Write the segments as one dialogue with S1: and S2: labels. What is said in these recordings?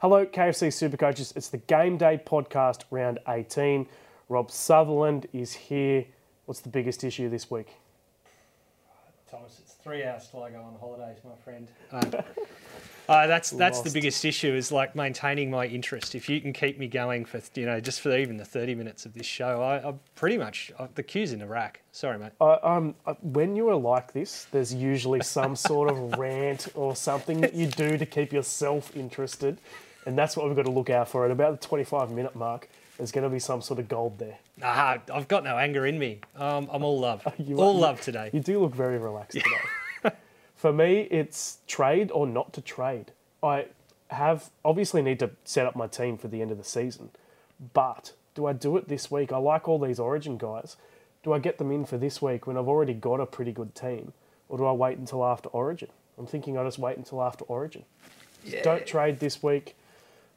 S1: Hello, KFC Supercoaches. It's the Game Day podcast, round 18. Rob Sutherland is here. What's the biggest issue this week?
S2: Thomas, it's three hours till I go on holidays, my friend. Um, uh, that's that's the biggest issue is like maintaining my interest. If you can keep me going for you know just for even the thirty minutes of this show, I, I'm pretty much uh, the queue's in the rack. Sorry, mate.
S1: I, um, uh, when you are like this, there's usually some sort of rant or something that you do to keep yourself interested. And that's what we've got to look out for. At about the 25 minute mark, there's going to be some sort of gold there.
S2: Nah, I've got no anger in me. Um, I'm all love,
S1: You
S2: all
S1: are-
S2: love today.
S1: You do look very relaxed today. For me, it's trade or not to trade. I have obviously need to set up my team for the end of the season, but do I do it this week? I like all these Origin guys. Do I get them in for this week when I've already got a pretty good team, or do I wait until after Origin? I'm thinking I just wait until after Origin. Just Don't trade this week.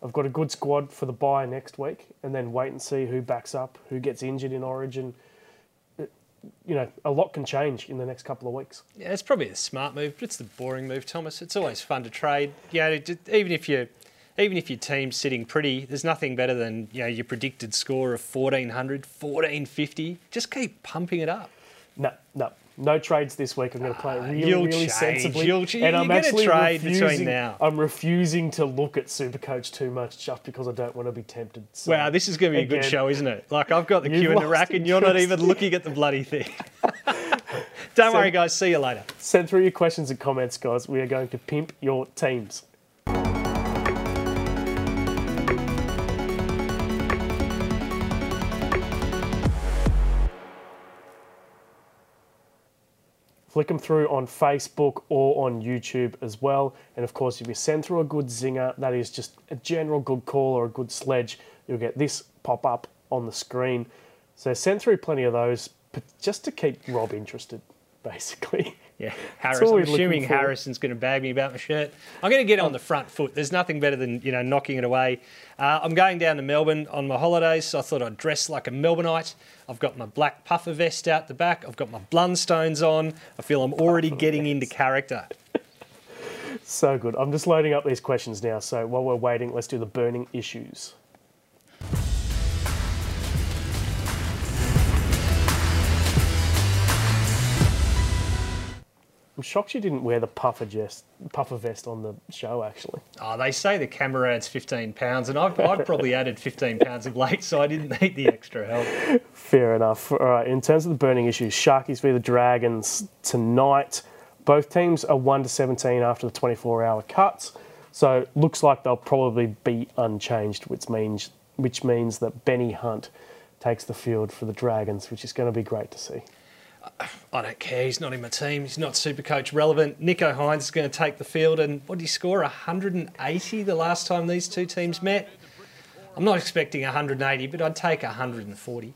S1: I've got a good squad for the buy next week, and then wait and see who backs up, who gets injured in Origin. It- you know, a lot can change in the next couple of weeks.
S2: Yeah, it's probably a smart move, but it's the boring move, Thomas. It's always fun to trade. Yeah, even if you, even if your team's sitting pretty, there's nothing better than you know your predicted score of 1400, 1450. Just keep pumping it up.
S1: No, no, no trades this week. I'm going to play it really,
S2: Ah, you'll
S1: really
S2: change.
S1: sensibly.
S2: You'll
S1: and I'm actually
S2: trade
S1: refusing.
S2: now.
S1: I'm refusing to look at Supercoach too much just because I don't want to be tempted. So,
S2: Wow, this is going to be a good show, isn't it? Like I've got the queue in the rack, and you're not even looking at the bloody thing. Don't
S1: So-
S2: worry, guys. See you later.
S1: Send through your questions and comments, guys. We are going to pimp your teams. Flick them through on Facebook or on YouTube as well. And of course, if you send through a good zinger, that is just a general good call or a good sledge, you'll get this pop up on the screen. So send through plenty of those, but just to keep Rob interested, basically.
S2: Yeah, Harris. I'm assuming. Harrison's going to bag me about my shirt. I'm going to get on the front foot. There's nothing better than you know knocking it away. Uh, I'm going down to Melbourne on my holidays, so I thought I'd dress like a Melbourneite. I've got my black puffer vest out the back. I've got my Blundstones on. I feel I'm already getting into character.
S1: So good. I'm just loading up these questions now. So while we're waiting, let's do the burning issues. I'm shocked you didn't wear the puffer vest, puffer vest on the show, actually.
S2: Oh, they say the camera adds 15 pounds, and I've, I've probably added 15 pounds of weight, so I didn't need the extra help.
S1: Fair enough. All right, in terms of the burning issues, Sharkies v the Dragons tonight. Both teams are 1 to 17 after the 24 hour cuts. So looks like they'll probably be unchanged, which means which means that Benny Hunt takes the field for the Dragons, which is going to be great to see.
S2: I don't care. He's not in my team. He's not super coach relevant. Nicho Hynes is going to take the field, and what did he score? 180 the last time these two teams met. I'm not expecting 180, but I'd take 140.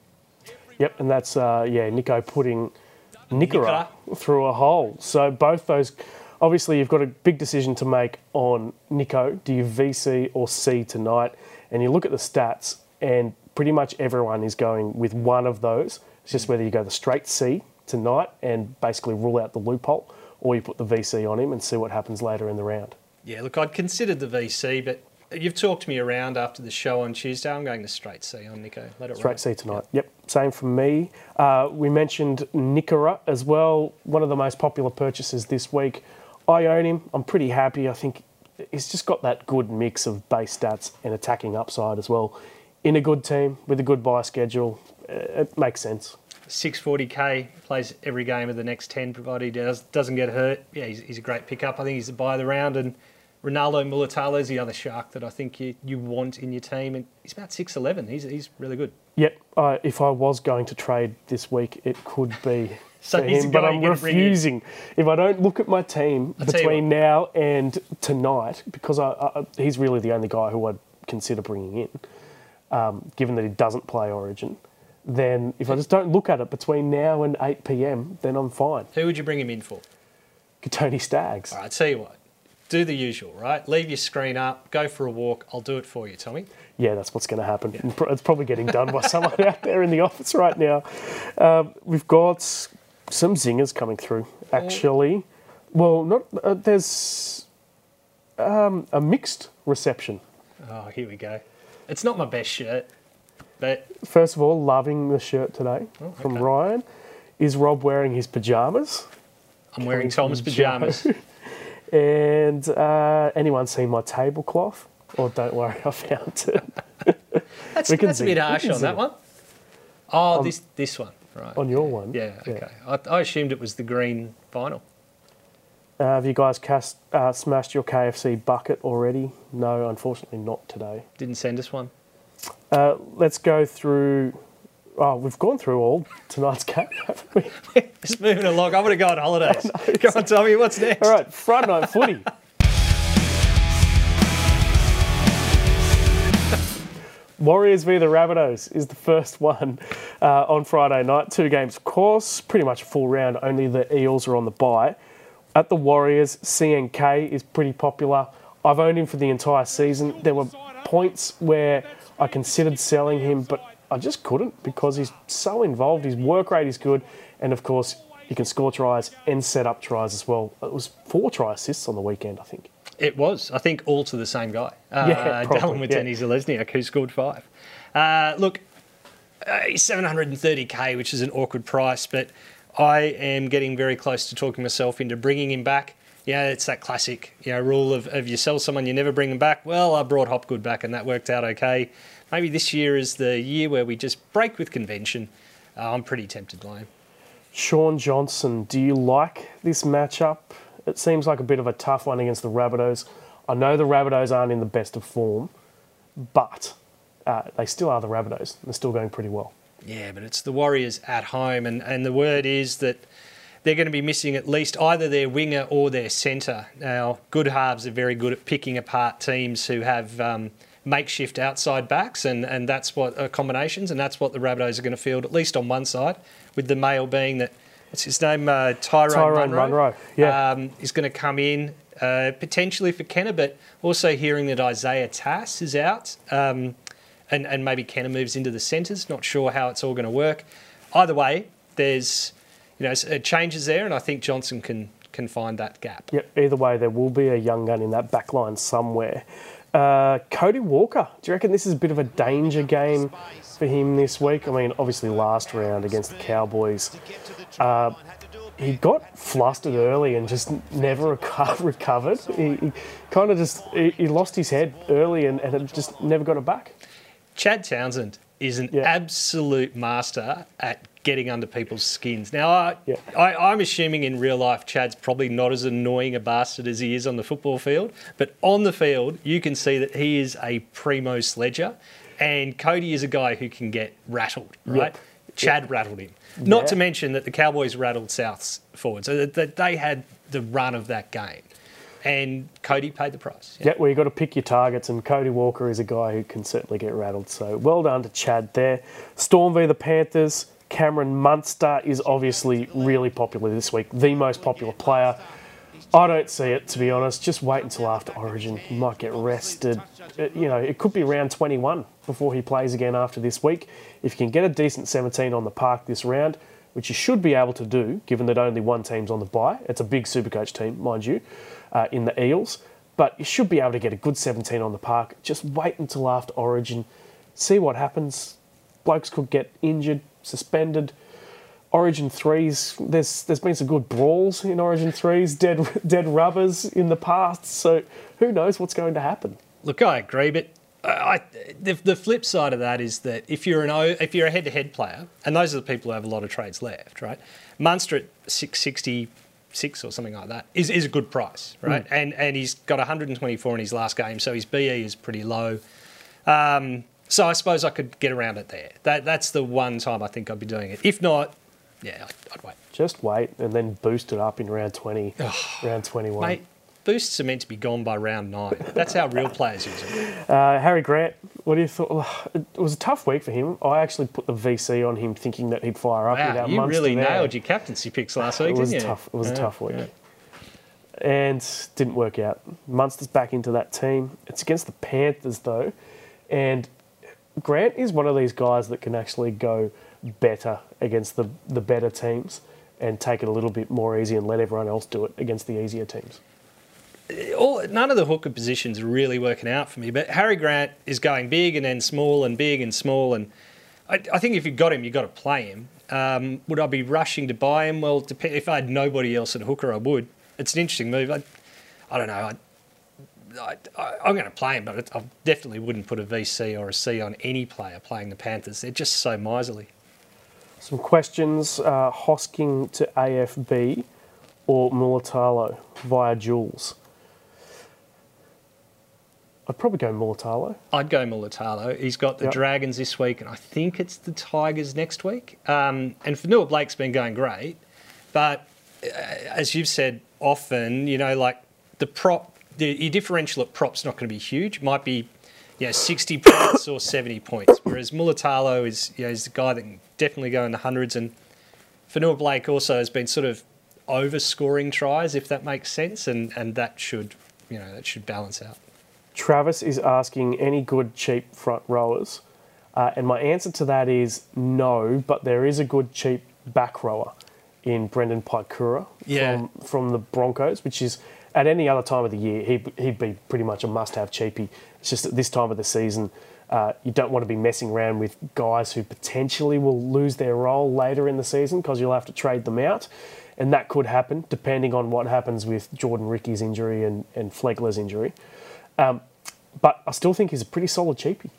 S1: Yep, and that's uh, yeah, Nicho putting
S2: Nikora
S1: through a hole. So both those, obviously, you've got a big decision to make on Nicho. Do you VC or C tonight? And you look at the stats, and pretty much everyone is going with one of those. It's just whether you go the straight C tonight and basically rule out the loophole, or you put the VC on him and see what happens later in the round.
S2: Yeah, look, I'd considered the VC, but you've talked me around after the show on Tuesday. I'm going to straight C on Nicho. Let it
S1: Straight
S2: ride.
S1: C tonight. Yep, same from me. Uh, we mentioned Nikora as well, one of the most popular purchases this week. I own him. I'm pretty happy. I think he's just got that good mix of base stats and attacking upside as well. In a good team with a good buy schedule, uh, it makes sense.
S2: 640k plays every game of the next 10 provided he does, doesn't get hurt. Yeah he's, he's a great pickup. I think he's a buy of the round and ronaldo Mulitalo is the other shark that i think you, you want in your team and he's about 6'11 he's, he's really good.
S1: Yep, uh, if I was going to trade this week, it could be
S2: So
S1: him, but I'm
S2: you're gonna bring in.
S1: refusing. If I don't look at my team
S2: I'll
S1: between now and tonight, because I, I, he's really the only guy who I'd consider bringing in, um, given that he doesn't play Origin, then if I just don't look at it between now and 8 p.m., then I'm fine.
S2: who would you bring him in for
S1: Tony Staggs.
S2: all right tell you what do the usual right leave your screen up go for a walk i'll do it for you tommy
S1: Yeah, that's what's going to happen. Pro- It's probably getting done by someone out there in the office right now. Um, we've got some zingers coming through, actually. Well, not uh, there's um, a mixed reception
S2: Oh, here we go. It's not my best shirt, but
S1: First of all, loving the shirt today from
S2: okay.
S1: Ryan. Is Rob wearing his pajamas?
S2: I'm wearing
S1: Coming
S2: Tom's pajamas.
S1: And uh, anyone seen my tablecloth? Or don't worry, I found it
S2: That's, that's a bit harsh on that one. Oh, this this one, right?
S1: on your one.
S2: Yeah, okay. I, I assumed it was the green vinyl.
S1: Uh, have you guys cast, uh, smashed your KFC bucket already? No, unfortunately not today.
S2: Didn't send us one.
S1: Uh, let's go through. Oh, we've gone through all tonight's game, haven't we?
S2: Just moving along. I'm going to go on holidays. Go on, Tommy. What's next?
S1: All right, Friday night footy. Warriors v the Rabbitohs is the first one uh, on Friday night. Two games, of course, pretty much a full round. Only the Eels are on the bye. At the Warriors, CNK is pretty popular. I've owned him for the entire season. There were points where I considered selling him, but I just couldn't because he's so involved. His work rate is good, and of course, he can score tries and set up tries as well. It was four try assists on the weekend, I think.
S2: It was, I think, all to the same guy. Uh,
S1: Yeah,
S2: Dallin Wateni Zalesniak, who scored five. Uh, look, uh, he's 730k, which is an awkward price, but I am getting very close to talking myself into bringing him back. Yeah, it's that classic, you know, rule of, of you sell someone, you never bring them back. Well, I brought Hopgood back, and that worked out okay. Maybe this year is the year where we just break with convention. Uh, I'm pretty tempted him.
S1: Shaun Johnson, do you like this matchup? It seems like a bit of a tough one against the Rabbitohs. I know the Rabbitohs aren't in the best of form, but uh, they still are the Rabbitohs. They're still going pretty well.
S2: Yeah, but it's the Warriors at home, and, and the word is that they're going to be missing at least either their winger or their centre. Now, good halves are very good at picking apart teams who have um, makeshift outside backs, and, and that's what uh, combinations, and that's what the Rabbitohs are going to field, at least on one side, with the male being that, what's his name? Uh, Tyrone,
S1: Tyrone
S2: Munro.
S1: Munro, yeah.
S2: Um, is going to come in uh, potentially for Kennar, but also hearing that Isaiah Tass is out. Um, and, and maybe Kennar moves into the centres. Not sure how it's all going to work. Either way, there's you know s- uh, changes there, and I think Johnson can can find that gap.
S1: Yep, either way, there will be a young gun in that back line somewhere. Uh, Cody Walker, do you reckon this is a bit of a danger game for him this week? I mean, obviously, last round against the Cowboys, uh, he got flustered early and just never reco- recovered. He, he kind of just he, he lost his head early and, and just never got it back.
S2: Chad Townsend is an
S1: Yeah.
S2: absolute master at getting under people's skins. Now, I,
S1: Yeah.
S2: I, I'm assuming in real life, Chad's probably not as annoying a bastard as he is on the football field, but on the field, you can see that he is a primo sledger, and Cody is a guy who can get rattled, right?
S1: Yep.
S2: Chad rattled him. Not
S1: Yeah.
S2: to mention that the Cowboys rattled Souths forward, so that, that they had the run of that game, and Cody paid the price.
S1: Yeah, well, you've got to pick your targets, and Cody Walker is a guy who can certainly get rattled. So well done to Chad there. Storm v the Panthers. Cameron Munster is obviously really popular this week, the most popular player. I don't see it, to be honest. Just wait until after Origin. He might get rested. It- you know, it could be round 21 before he plays again after this week. If you can get a decent 17 on the park this round, which you should be able to do, given that only one team's on the bye. It's a big Supercoach team, mind you, uh, in the Eels. But you should be able to get a good 17 on the park. Just wait until after Origin. See what happens. Blokes could get injured, suspended. Origin threes. There's there's been some good brawls in Origin threes, dead dead rubbers in the past. So who knows what's going to happen?
S2: Look, I agree, but I, the, the flip side of that is that if you're an O, if you're a head-to-head player, and those are the people who have a lot of trades left, right? Munster at six sixty six or something like that is, is a good price, right? And and he's got 124 in his last game, so his BE is pretty low. Um, so I suppose I could get around it there. That that's the one time I think I'd be doing it. If not, yeah, I'd, I'd wait.
S1: Just wait and then boost it up in round 20, round 21.
S2: Mate, boosts are meant to be gone by round nine. That's how real players use it.
S1: Uh, Harry Grant, what do you thought? It was a tough week for him. I actually put the VC on him thinking that he'd fire up
S2: Wow,
S1: without
S2: you really
S1: there.
S2: nailed your captaincy picks last week,
S1: It was
S2: didn't you?
S1: tough. It was a tough week.
S2: yeah.
S1: and didn't work out. Munster's back into that team. It's against the Panthers though, and Grant is one of these guys that can actually go better against the the better teams and take it a little bit more easy and let everyone else do it against the easier teams.
S2: all, none of the hooker positions are really working out for me. But Harry Grant is going big and then small and big and small. And I, I think if you've got him, you've got to play him. Um, would I be rushing to buy him? Well, if I had nobody else at hooker, I would. It's an interesting move. I, I don't know. I, I, am going to play him, but I definitely wouldn't put a VC or a C on any player playing the Panthers. They're just so miserly.
S1: Some questions uh, Hosking to AFB or Mulitalo via Jules? I'd probably go Mulitalo.
S2: I'd go Mulitalo. He's got the yep. Dragons this week, and I think it's the Tigers next week. Um, and Fonua Blake's been going great, but uh, as you've said often, you know, like the prop, the, your differential at prop's not going to be huge. It might be, you know, 60 points or 70 points. Whereas Mulitalo is, you know, is the guy that can definitely go in the hundreds. And Fonua Blake also has been sort of overscoring tries, if that makes sense, and, and that should, you know, that should balance out.
S1: Travis is asking any good cheap front rowers, uh, and my answer to that is no. But there is a good cheap back rower in Brendan Piakura
S2: yeah.
S1: from from the Broncos, which is at any other time of the year he'd, he'd be pretty much a must-have cheapie. It's just at this time of the season. Uh, you don't want to be messing around with guys who potentially will lose their role later in the season because you'll have to trade them out. And that could happen depending on what happens with Jordan Riki's injury and, and Flegler's injury. Um, but I still think he's a pretty solid cheapie.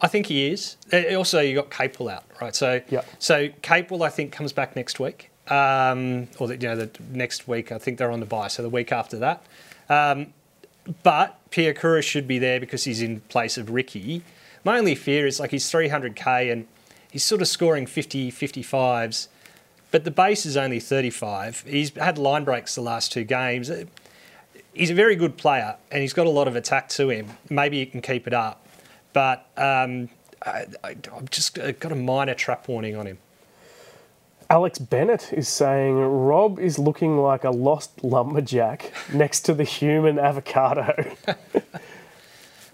S2: I think he is. Also, you got Capewell out, right? So,
S1: yep.
S2: so Capewell, I think, comes back next week, um, or the, you know, the next week. I think they're on the buy, so the week after that. Um, but Piakura should be there because he's in place of Riki. My only fear is like he's 300k and he's sort of scoring 50, 55s, but the base is only 35. He's had line breaks the last two games he's a very good player and he's got a lot of attack to him. Maybe he can keep it up, but um, I, have just got a minor trap warning on him.
S1: Alex Bennett is saying Rob is looking like a lost lumberjack next to the human avocado.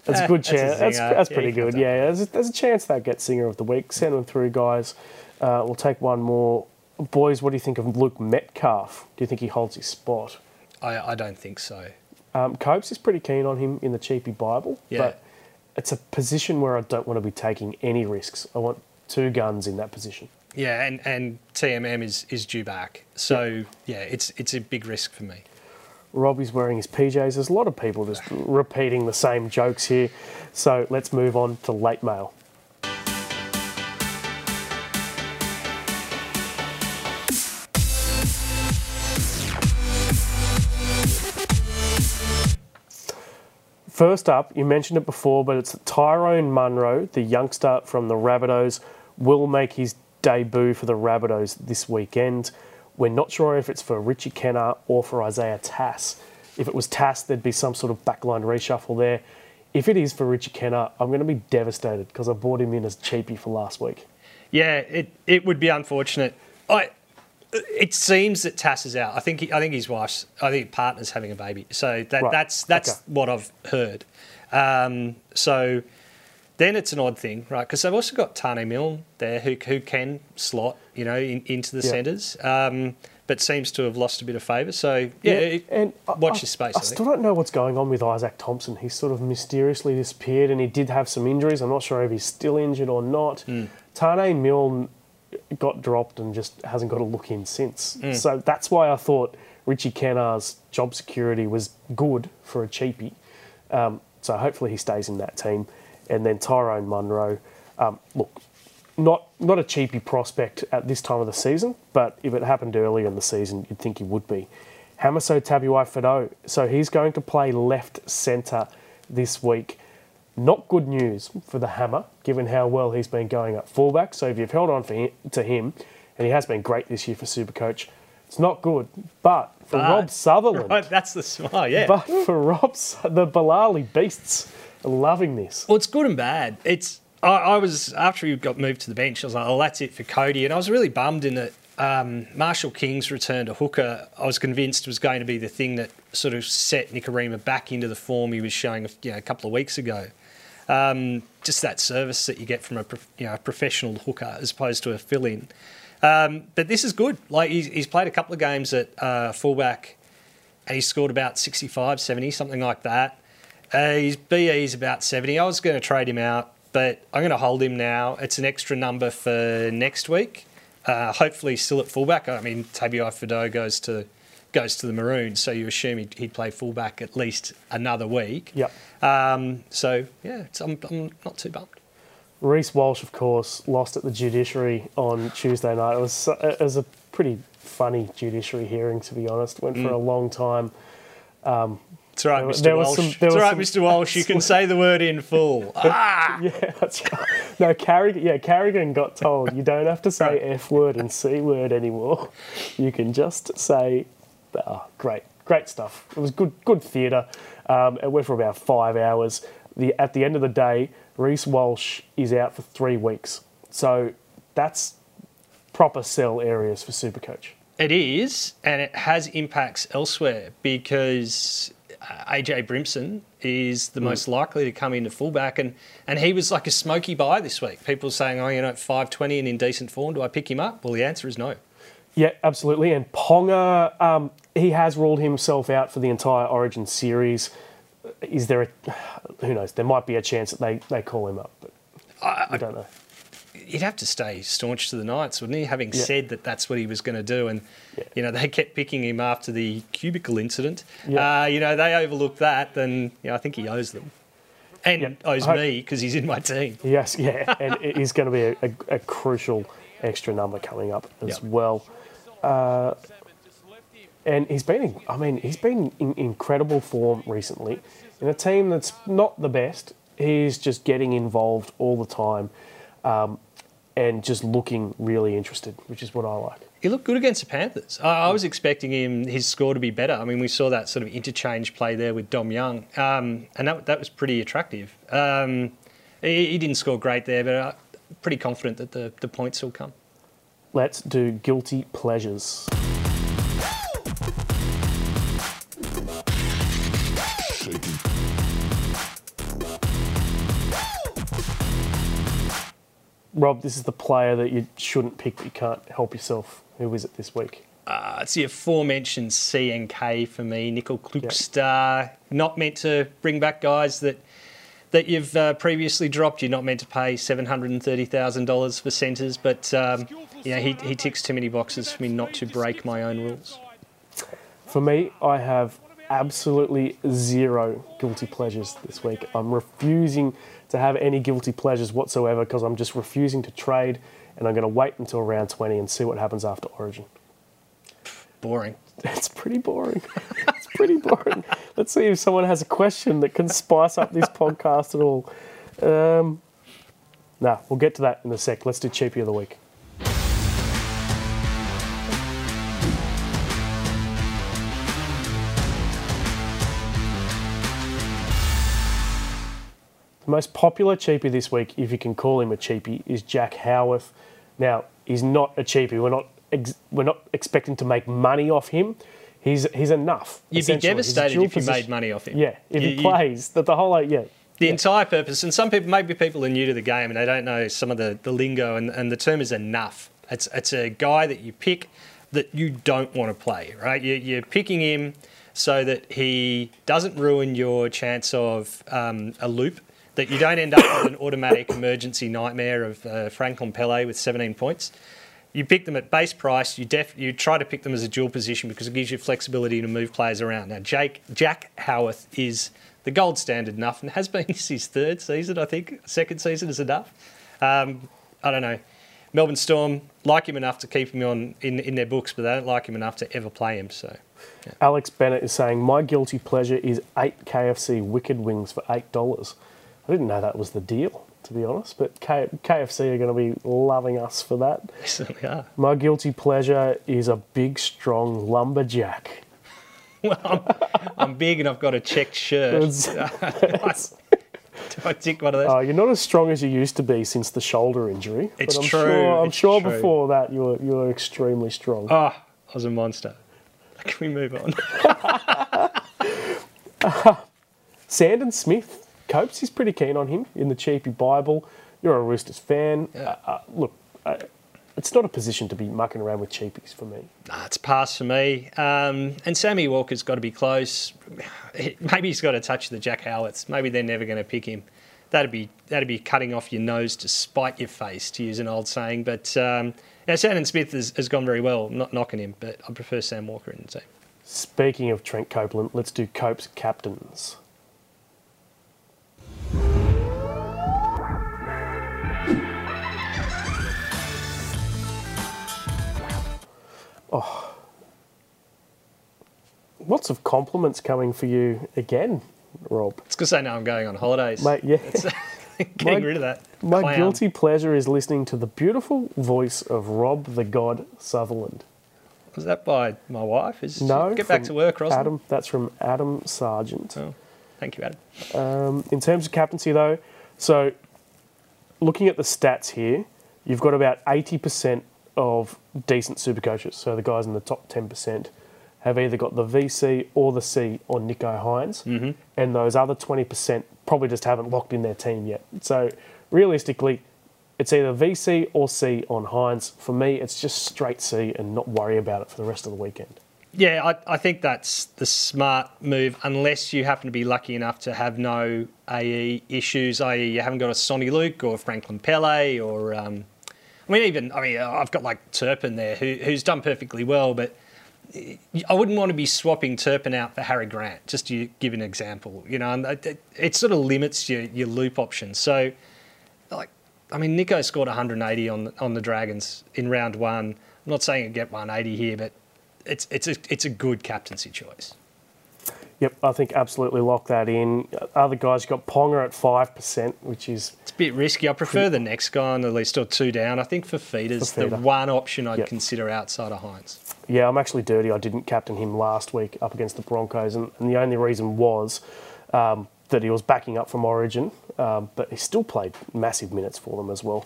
S1: That's a good chance. That's, that's yeah, pretty good. Yeah, there's a, there's a, chance that gets singer of the week. Send them through, guys. Uh, we'll take one more. Boys, what do you think of Luke Metcalf? Do you think he holds his spot?
S2: I, I don't think so.
S1: Um, Copes is pretty keen on him in the cheapy Bible,
S2: yeah.
S1: but it's a position where I don't want to be taking any risks. I want two guns in that position.
S2: Yeah, and, and TMM is, is due back. So, yeah, it's, it's a big risk for me.
S1: Robbie's wearing his PJs. There's a lot of people just repeating the same jokes here. So let's move on to late mail. First up, you mentioned it before, but it's Tyrone Munro, the youngster from the Rabbitohs, will make his debut for the Rabbitohs this weekend. We're not sure if it's for Richie Kennar or for Isaiah Tass. If it was Tass, there'd be some sort of backline reshuffle there. If it is for Richie Kennar, I'm going to be devastated because I bought him in as cheapie for last week.
S2: Yeah, it, it would be unfortunate. I it seems that Tass is out. I think he, I think his wife's I think partner's having a baby. So that, right. that's that's okay. what I've heard. Um, so then it's an odd thing, right? Because they've also got Taane Milne there who who can slot, you know, in, into the yeah. centres. Um, but seems to have lost a bit of favour. So yeah, yeah and watch I, your space.
S1: I, I still don't know what's going on with Izaac Thompson. He's sort of mysteriously disappeared, and he did have some injuries. I'm not sure if he's still injured or not.
S2: Mm.
S1: Taane Milne got dropped and just hasn't got a look in since. Mm. So that's why I thought Richie Kennar's job security was good for a cheapie. Um, so hopefully he stays in that team. And then Tyrone Munro, um, look, not not a cheapy prospect at this time of the season, but if it happened earlier in the season, you'd think he would be. Hamiso Tabuai-Fidow, so he's going to play left centre this week. Not good news for the Hammer, given how well he's been going at fullback. So if you've held on him, to him, and he has been great this year for Supercoach, it's not good. But for but, Rob Sutherland,
S2: right, that's the smile, yeah.
S1: But for Rob, the Ballali beasts loving this.
S2: Well, it's good and bad. It's I, I, was after he got moved to the bench. I was like, oh, that's it for Cody, and I was really bummed in that um, Marshall King's return to hooker. I was convinced was going to be the thing that sort of set Nikorima back into the form he was showing you know, a couple of weeks ago. Um, just that service that you get from a you know a professional hooker as opposed to a fill-in. Um, but this is good. Like he's, he's, played a couple of games at uh, fullback and he scored about 65, 70, something like that. Uh, his BE is about 70. I was going to trade him out, but I'm going to hold him now. It's an extra number for next week. Uh, hopefully, still at fullback. I mean, Tabuai-Fidow goes to goes to the Maroons, so you assume he'd, he'd play fullback at least another week.
S1: Yep.
S2: Um, so yeah, I'm, I'm not too bummed.
S1: Reece Walsh, of course, lost at the judiciary on Tuesday night. It was it was a pretty funny judiciary hearing, to be honest. Went for
S2: Mm.
S1: a long time.
S2: It's all right, Mr.
S1: there
S2: Walsh.
S1: some-
S2: it's
S1: there
S2: all
S1: was
S2: right,
S1: some-
S2: Mr. Walsh. You can say the word in full. Ah!
S1: Yeah, that's right. No, Carrigan, yeah, Carrigan got told you don't have to say F word and C word anymore. You can just say, oh, great, great stuff. It was good, good theatre. Um, it went for about five hours. The at the end of the day, Reece Walsh is out for three weeks. So that's proper sell areas for Supercoach.
S2: It is, and it has impacts elsewhere because AJ Brimson is the most likely to come into fullback, and, and he was like a smoky buy this week. People saying, oh, you know, 520 and in decent form, do I pick him up? Well, the answer is no.
S1: Yeah, absolutely. And Ponga, um, he has ruled himself out for the entire Origin series. Is there a, who knows? There might be a chance that they, they call him up, but I don't know.
S2: He'd have to stay staunch to the Knights, wouldn't he? Having
S1: Yeah.
S2: said that that's what he was going to do. And,
S1: Yeah.
S2: you know, they kept picking him after the cubicle incident.
S1: Yeah.
S2: Uh, you know, they overlooked that, then, you know, I think he owes them. And owes
S1: I-
S2: me because he's in my team.
S1: Yes, yeah, and it is going to be a, a, a crucial extra number coming up as
S2: Yep.
S1: well. Uh, and he's been, in, I mean, he's been in incredible form recently in a team that's not the best. He's just getting involved all the time, um, and just looking really interested, which is what I like.
S2: He looked good against the Panthers. I, I was expecting him his score to be better. I mean, we saw that sort of interchange play there with Dom Young, um, and that that was pretty attractive. Um, he, he didn't score great there, but uh, pretty confident that the, the points will come.
S1: Let's do guilty pleasures. Rob, this is the player that you shouldn't pick, but you can't help yourself. Who is it this week?
S2: Uh, it's the aforementioned CNK for me, Nicoll-Klokstad. Not meant to bring back guys that that you've uh, previously dropped. You're not meant to pay seven hundred and thirty thousand dollars for centres, but um, yeah, he, he ticks too many boxes for me not to break my own rules.
S1: For me, I have absolutely zero guilty pleasures this week. I'm refusing to have any guilty pleasures whatsoever because I'm just refusing to trade and I'm going to wait until round 20 and see what happens after Origin.
S2: Boring.
S1: It's pretty boring. it's pretty boring. Let's see if someone has a question that can spice up this podcast at all. Um, nah, we'll get to that in a sec. Let's do cheapie of the week. The most popular cheapie this week, if you can call him a cheapie, is Jack Howarth. Now, he's not a cheapie. We're not ex- we're not expecting to make money off him. He's he's enough.
S2: You'd be. Devastated if you made money off him.
S1: Yeah, if
S2: You-
S1: he plays, that the whole yeah,
S2: The entire purpose, and some people, maybe people are new to the game and they don't know some of the, the lingo, and, and the term is enough. It's, it's a guy that you pick that you don't want to play, right? You, you're picking him so that he doesn't ruin your chance of um, a loop, that you don't end up with an automatic emergency nightmare of uh, Franklin Pele with 17 points. You pick them at base price. You def you try to pick them as a dual position because it gives you flexibility to move players around. Now, Jake Jack Howarth is the gold standard enough and has been his third season, I think. Second season is enough. Um, I don't know. Melbourne Storm like him enough to keep him on in, in their books, but they don't like him enough to ever play him. So
S1: Alex Bennett is saying my guilty pleasure is eight KFC Wicked Wings for eight dollars. I didn't know that was the deal, to be honest. But K- KFC are going to be loving us for that.
S2: they certainly are.
S1: My guilty pleasure is a big, strong lumberjack.
S2: I'm big and I've got a checked shirt.
S1: It's-
S2: Do I tick one of those?
S1: uh, you're not as strong as you used to be since the shoulder injury.
S2: It's
S1: but I'm
S2: true,
S1: Sure, I'm
S2: it's
S1: sure
S2: true.
S1: before that you were you were extremely strong.
S2: Oh, I was a monster. Can we move on?
S1: Sandon Smith, Copes is pretty keen on him in the cheapy Bible. You're a Roosters fan. Uh, uh, look, uh, it's not a position to be mucking around with cheapies for me.
S2: Nah, it's pass for me. Um, and Sammy Walker's got to be close. Maybe he's got to touch the Jack Howarths. Maybe they're never going to pick him. That'd be that'd be cutting off your nose to spite your face, to use an old saying. But um, yeah, Sandon Smith has, has gone very well. I'm not knocking him, but I prefer Sam Walker in the team.
S1: Speaking of Trent Copeland, let's do Cope's captains. Oh. Lots of compliments coming for you again, Rob.
S2: It's because I know I'm going on holidays.
S1: Mate, yeah.
S2: Getting
S1: My-
S2: rid of that.
S1: My
S2: clown.
S1: guilty pleasure is listening to the beautiful voice of Rob the God Sutherland.
S2: Was that by my wife? Is
S1: No,
S2: Get back to work, Ross.
S1: Adam, that's from Adam Sargent.
S2: Oh, thank you, Adam.
S1: Um, in terms of captaincy, though, so looking at the stats here, you've got about 80% of decent super coaches. So the guys in the top 10% have either got the VC or the C on Nicho Hynes,
S2: Mm-hmm.
S1: and those other 20% probably just haven't locked in their team yet. So realistically, it's either VC or C on Hynes. For me, it's just straight C and not worry about it for the rest of the weekend.
S2: Yeah, I, I think that's the smart move, unless you happen to be lucky enough to have no AE issues, i.e., you haven't got a Sonny Luke or Franklin Pele or. Um, I mean, even, I mean, I've got like Turpin there who, who's done perfectly well, but I wouldn't want to be swapping Turpin out for Harry Grant, just to give an example. You know, and it, it sort of limits your, your loop options. So, like, I mean, Nicho scored 180 on the, on the Dragons in round one. I'm not saying he'd get 180 here, but it's it's a it's a good captaincy choice.
S1: Yep, I think absolutely lock that in. Other guys, you've got Ponga at 5%, which is
S2: It's a bit risky. I prefer the next guy on the list or two down. I think for feeders, the one option I'd
S1: Yep.
S2: consider outside of Hynes.
S1: Yeah, I'm actually dirty. I didn't captain him last week up against the Broncos, and, and the only reason was um, that he was backing up from Origin, um, but he still played massive minutes for them as well.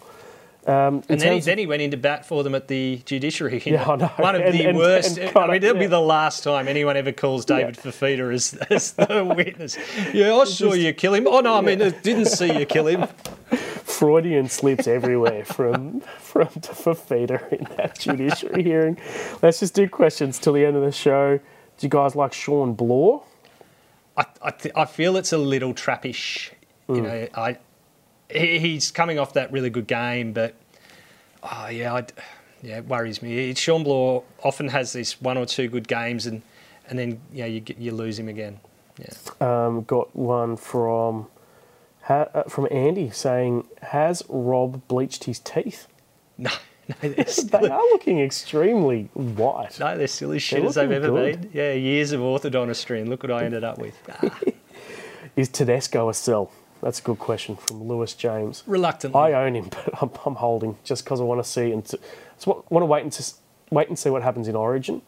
S1: Um,
S2: And then he, then he went into bat for them at the judiciary.
S1: Yeah, I know.
S2: One of
S1: And-
S2: the
S1: and-
S2: worst.
S1: and
S2: I mean, it'll be the last time anyone ever calls David Fifita as, as the witness. Yeah, I saw you kill him. Oh, no, I mean, I didn't see you kill him.
S1: Freudian slips everywhere from from Fifita in that judiciary hearing. Let's just do questions till the end of the show. Do you guys like Shaun Blore?
S2: I, I, th- I feel it's a little trappish. You know, I he's coming off that really good game, but oh yeah, I, yeah, it worries me. Shaun Blore often has these one or two good games, and and then you know, you you lose him again. Yeah,
S1: Um, got one from uh, from Andy saying, "Has Rob bleached his teeth?"
S2: no, no,
S1: They are looking extremely white.
S2: no, they're still as shit
S1: They're
S2: as they've ever
S1: good.
S2: been. Yeah, years of orthodontistry, and look what I ended up with. Ah,
S1: Is Tedesco a sell? That's a good question from Lewis James.
S2: reluctantly.
S1: I own him, but I'm, I'm holding just because I want to see and to, so want to wait and to, wait and see what happens in Origin,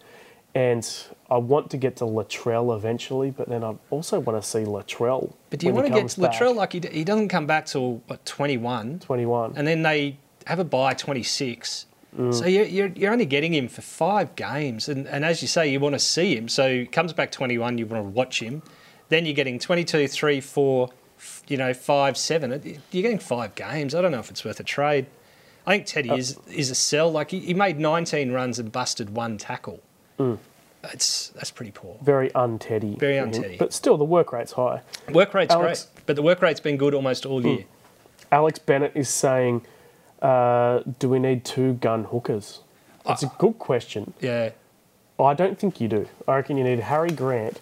S1: and I want to get to Latrell eventually, but then I also want to see Latrell.
S2: but do you want to get
S1: back.
S2: Latrell like he, he doesn't come back till what 21?
S1: 21?
S2: and then they have a buy 26.
S1: Mm.
S2: So you're, you're, you're only getting him for five games. And, and as you say, you want to see him. So he comes back 21, you want to watch him. Then you're getting 22, 3, 4, f- you know, 5, 7. You're getting five games. I don't know if it's worth a trade. I think Teddy
S1: Uh,
S2: is, is a sell. Like he, he made 19 runs and busted one tackle.
S1: Mm.
S2: It's, that's pretty poor.
S1: Very unteddy.
S2: Very unteddy.
S1: But still, the work rate's high.
S2: Work rate's
S1: Alex-
S2: great, but the work rate's been good almost all year.
S1: Alex Bennett is saying, uh, "Do we need two gun hookers?" It's a good question.
S2: Yeah.
S1: I don't think you do. I reckon you need Harry Grant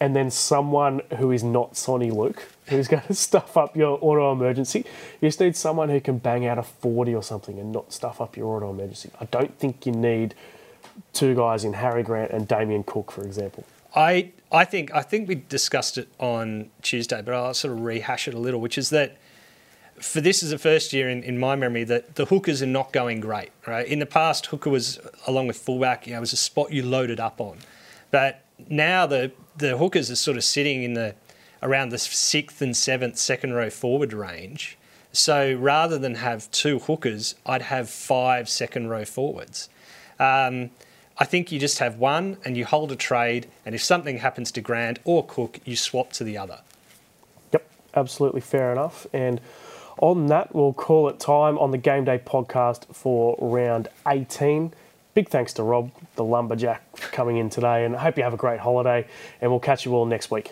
S1: and then someone who is not Sonny Luke, who's going to stuff up your auto emergency. You just need someone who can bang out a 40 or something and not stuff up your auto emergency. I don't think you need two guys in Harry Grant and Damien Cook, for example.
S2: I I think I think we discussed it on Tuesday, but I'll sort of rehash it a little, which is that for this is the first year in, in my memory that the hookers are not going great. Right in the past, hooker was along with fullback, you know, was a spot you loaded up on, but now the the hookers are sort of sitting in the around the sixth and seventh second row forward range. So rather than have two hookers, I'd have five second row forwards. Um, I think you just have one and you hold a trade, and if something happens to Grant or Cook, you swap to the other.
S1: Yep, absolutely fair enough. And on that, we'll call it time on the Game Day podcast for round 18. Big thanks to Rob, the lumberjack, coming in today, and I hope you have a great holiday, and we'll catch you all next week.